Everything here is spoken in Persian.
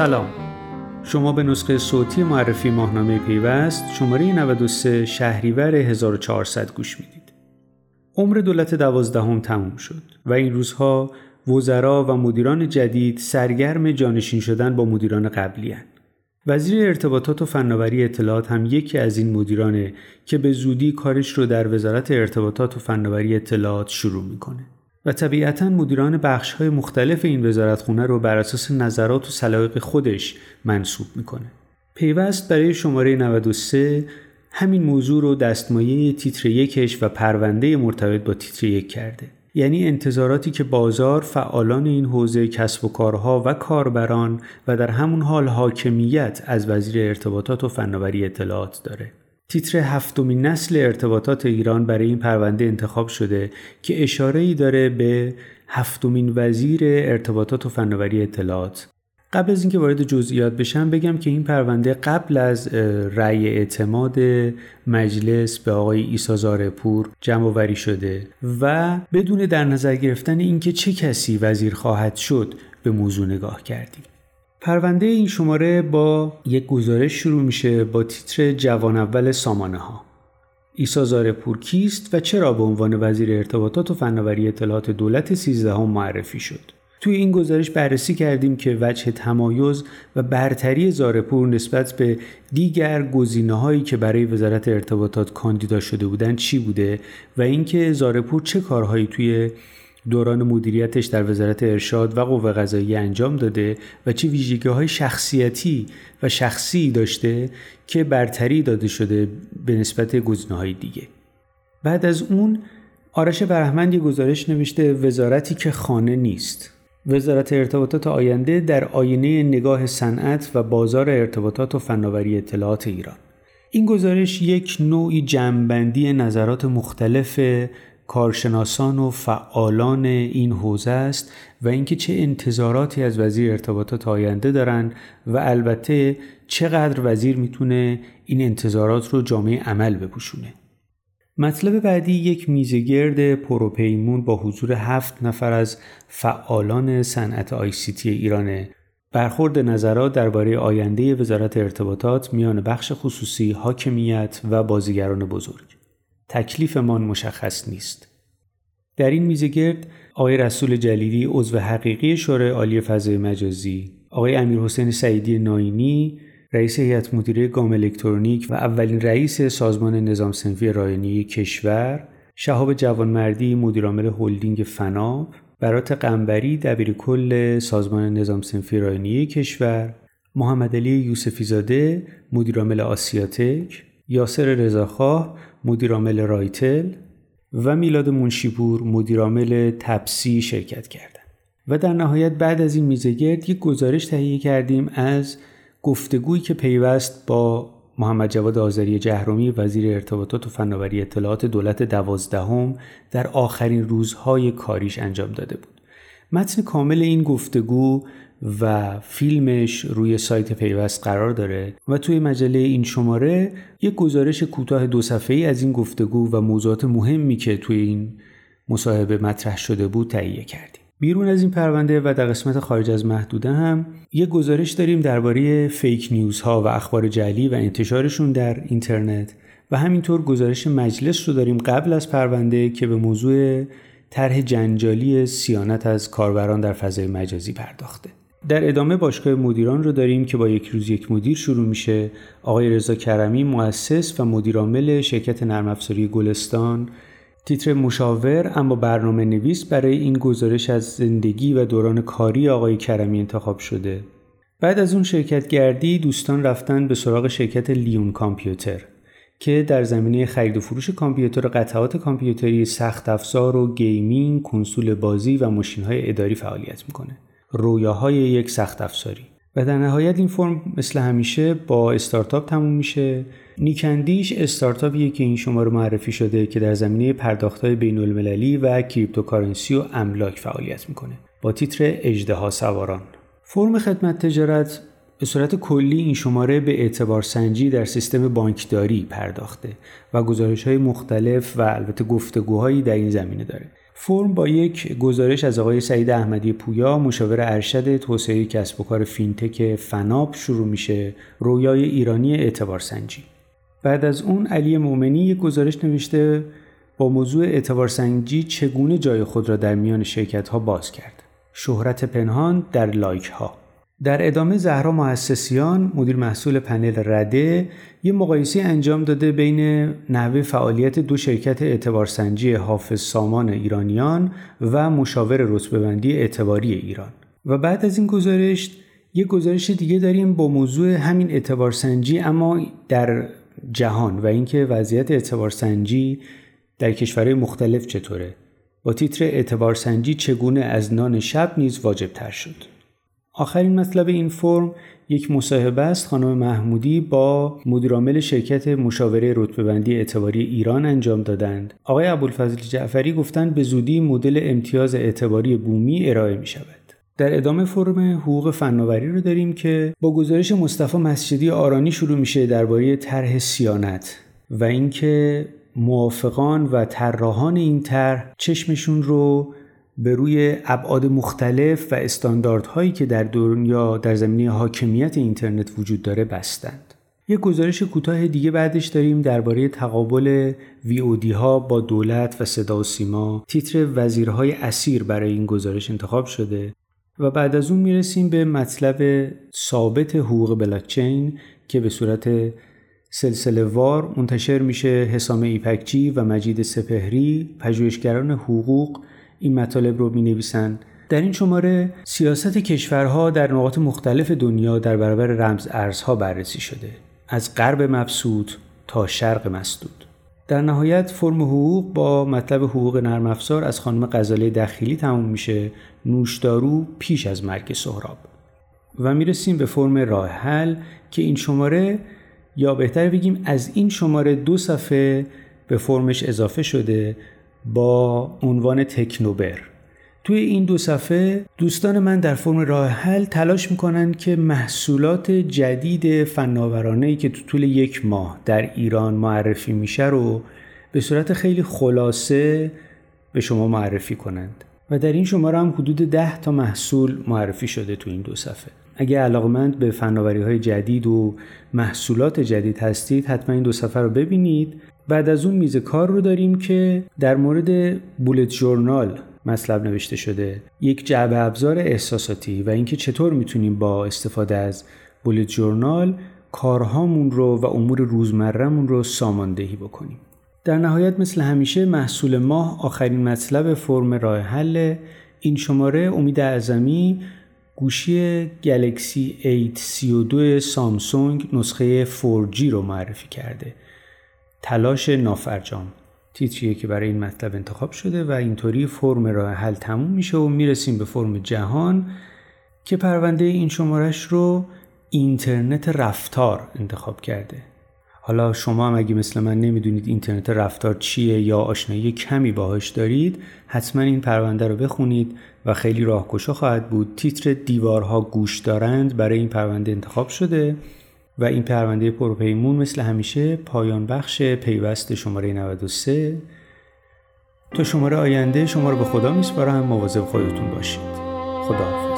سلام شما به نسخه صوتی معرفی ماهنامه پیوست شماره 93 شهریور 1400 گوش می‌دید. عمر دولت دوازدهم تموم شد و این روزها وزرا و مدیران جدید سرگرم جانشین شدن با مدیران قبلی هن. وزیر ارتباطات و فناوری اطلاعات هم یکی از این مدیرانه که به زودی کارش رو در وزارت ارتباطات و فناوری اطلاعات شروع می‌کنه. و طبیعتا مدیران بخش های مختلف این وزارتخونه رو بر اساس نظرات و سلایق خودش منصوب می‌کنه. پیوست برای شماره 93 همین موضوع رو دستمایه تیتر یکش و پرونده مرتبط با تیتر یک کرده. یعنی انتظاراتی که بازار فعالان این حوزه کسب و کارها و کاربران و در همون حال حاکمیت از وزیر ارتباطات و فناوری اطلاعات داره. تیتر هفتمین نسل ارتباطات ایران برای این پرونده انتخاب شده که اشاره ای داره به هفتمین وزیر ارتباطات و فناوری اطلاعات. قبل از اینکه وارد جزئیات بشم بگم که این پرونده قبل از رأی اعتماد مجلس به آقای ایسا زارپور جمع وری شده و بدون در نظر گرفتن اینکه چه کسی وزیر خواهد شد به موضوع نگاه کردیم. پرونده این شماره با یک گزارش شروع میشه با تیتر جوان اول سامانه ها. ایسا زارپور کیست و چرا به عنوان وزیر ارتباطات و فناوری اطلاعات دولت 13 هم معرفی شد؟ توی این گزارش بررسی کردیم که وجه تمایز و برتری زارپور نسبت به دیگر گزینه هایی که برای وزارت ارتباطات کاندیدا شده بودند چی بوده و اینکه زارپور چه کارهایی توی دوران مدیریتش در وزارت ارشاد و قوه قضایی انجام داده و چه ویژگی های شخصیتی و شخصی داشته که برتری داده شده به نسبت گزینه های دیگه. بعد از اون آرش برحمند یه گزارش نوشته وزارتی که خانه نیست. وزارت ارتباطات آینده در آینه نگاه صنعت و بازار ارتباطات و فناوری اطلاعات ایران. این گزارش یک نوعی جمعبندی نظرات مختلف کارشناسان و فعالان این حوزه است و اینکه چه انتظاراتی از وزیر ارتباطات آینده دارن و البته چقدر وزیر می‌تونه این انتظارات رو جامعه عمل بپوشونه. مطلب بعدی یک میزگرد پروپیمون با حضور هفت نفر از فعالان صنعت آیسیتی ایرانه برخورد نظرات درباره آینده وزارت ارتباطات میان بخش خصوصی، حاکمیت و بازیگران بزرگ. تکلیفمان مشخص نیست. در این میزه گرد آقای رسول جلیلی عضو حقیقی شورای عالی فضای مجازی، آقای امیر حسین سعیدی ناینی رئیس هیئت مدیره گام الکترونیک و اولین رئیس سازمان نظام سنفی رایانی کشور، شهاب جوانمردی مدیرعامل هلدینگ فناب، برات قنبری دبیر کل سازمان نظام سنفی رایانی کشور، محمد علی یوسفی زاده مدیرعامل آسیاتک، یاسر رضاخواه مدیرعامل رایتل و میلاد منشیپور مدیرعامل تپسی شرکت کردند و در نهایت بعد از این میزگرد یک گزارش تهیه کردیم از گفتگویی که پیوست با محمد جواد آذری جهرومی وزیر ارتباطات و فناوری اطلاعات دولت دوازدهم در آخرین روزهای کاریش انجام داده بود. متن کامل این گفتگو و فیلمش روی سایت پیوست قرار داره و توی مجله این شماره یک گزارش کوتاه دو صفحه‌ای از این گفتگو و موضوعات مهمی که توی این مصاحبه مطرح شده بود تهیه کردیم. بیرون از این پرونده و در قسمت خارج از محدوده هم یک گزارش داریم درباره فیک نیوز ها و اخبار جعلی و انتشارشون در اینترنت و همینطور گزارش مجلس رو داریم قبل از پرونده که به موضوع طرح جنجالی سیانت از کاربران در فضای مجازی پرداخته. در ادامه باشگاه مدیران رو داریم که با یک روز یک مدیر شروع میشه. آقای رضا کرمی مؤسس و مدیرعامل شرکت نرم افزاری گلستان. تیتر مشاور اما برنامه نویس برای این گزارش از زندگی و دوران کاری آقای کرمی انتخاب شده. بعد از اون شرکت گردی دوستان رفتن به سراغ شرکت لیون کامپیوتر که در زمینه خرید و فروش کامپیوتر قطعات کامپیوتری سخت افزار و gaming، کنسول بازی و ماشین های اداری فعالیت می‌کنه. رویاهای یک سخت افزاری. و در نهایت این فرم مثل همیشه با استارتاپ تموم میشه. نیکندیش استارتاپیه که این شماره معرفی شده که در زمینه پرداختهای بین المللی و cryptocurrency و املاک فعالیت می‌کنه. با تیتر اژدها سواران. فرم خدمت تجارت به صورت کلی این شماره به اعتبار سنجی در سیستم بانکداری پرداخته و گزارش های مختلف و البته گفتگوهایی در این زمینه داره. فرم با یک گزارش از آقای سعید احمدی پویا مشاور ارشد توسعه کسب و کار فینتک فناپ شروع میشه رویای ایرانی اعتبار سنجی. بعد از اون علی مومنی یک گزارش نوشته با موضوع اعتبار سنجی چگونه جای خود را در میان شرکت ها باز کرد. شهرت پنهان در لایک ها در ادامه زهرا محسنیان مدیر محصول پنل رده یه مقایسه انجام داده بین نحوه فعالیت دو شرکت اعتبارسنجی حافظ سامان ایرانیان و مشاور رتبه‌بندی اعتباری ایران. و بعد از این گزارش یه گزارش دیگه داریم با موضوع همین اعتبارسنجی اما در جهان و اینکه وضعیت اعتبارسنجی در کشورهای مختلف چطوره. با تیتر اعتبارسنجی چگونه از نان شب نیز واجب تر شد. آخرین مطلب این فرم یک مصاحبه است خانم محمودی با مدیرعامل شرکت مشاوره رتبه‌بندی اعتباری ایران انجام دادند. آقای ابوالفضل جعفری گفتند به زودی مدل امتیاز اعتباری بومی ارائه می شود. در ادامه فرم حقوق فناوری رو داریم که با گزارش مصطفی مسجدی آرانی شروع میشه درباره طرح سیانت و اینکه موافقان و طراحان این طرح چشمشون رو به روی ابعاد مختلف و استانداردهایی که در دنیا در زمینه حاکمیت اینترنت وجود داره بستند. یک گزارش کوتاه دیگه بعدش داریم درباره تقابل وی ها با دولت و صدا و سیما تیتر وزیرهای اسیر برای این گزارش انتخاب شده و بعد از اون می‌رسیم به مطلب ثابت حقوق بلاکچین که به صورت سلسله وار منتشر میشه حسام ایپکچی و مجید سپهری پژوهشگران حقوق این مطالب رو می نویسن. در این شماره سیاست کشورها در نقاط مختلف دنیا در برابر رمز ارزها بررسی شده از غرب مبسوط تا شرق مسدود. در نهایت فرم حقوق با مطلب حقوق نرم افزار از خانم غزاله دخیلی تموم میشه. نوشدارو پیش از مرگ سهراب. و می‌رسیم به فرم راه حل که این شماره یا بهتر بگیم از این شماره دو صفحه به فرمش اضافه شده با عنوان تکنوبر. توی این دو صفحه دوستان من در فرم راه حل تلاش می‌کنن که محصولات جدید فناورانه ای که تو طول یک ماه در ایران معرفی میشه رو به صورت خیلی خلاصه به شما معرفی کنند. و در این شماره هم حدود ده تا محصول معرفی شده تو این دو صفحه. اگه علاقمند به فناوری های جدید و محصولات جدید هستید حتما این دو صفحه رو ببینید. بعد از اون میز کار رو داریم که در مورد بولت جورنال مطلب نوشته شده. یک جعبه ابزار احساساتی و اینکه چطور می‌تونیم با استفاده از بولت جورنال کارهامون رو و امور روزمرهمون رو ساماندهی بکنیم. در نهایت مثل همیشه محصول ماه آخرین مطلب فرم راه حل این شماره امید اعظمی گوشی گلکسی 8 32 سامسونگ نسخه 4G رو معرفی کرده. تلاش نافرجام. تیتریه که برای این مطلب انتخاب شده و اینطوری فرم راه حل تموم میشه و می‌رسیم به فرم جهان که پرونده این شمارش رو اینترنت رفتار انتخاب کرده. حالا شما هم اگه مثل من نمی‌دونید اینترنت رفتار چیه یا آشنایی کمی باهاش دارید حتما این پرونده رو بخونید و خیلی راهگشا خواهد بود. تیتر دیوارها گوش دارند برای این پرونده انتخاب شده. و این پرونده پرپیمون مثل همیشه پایان بخش پیوست شماره 93 تا شماره آینده شما رو به خدا میسپارم. مواظب خودتون باشید. خداحافظ.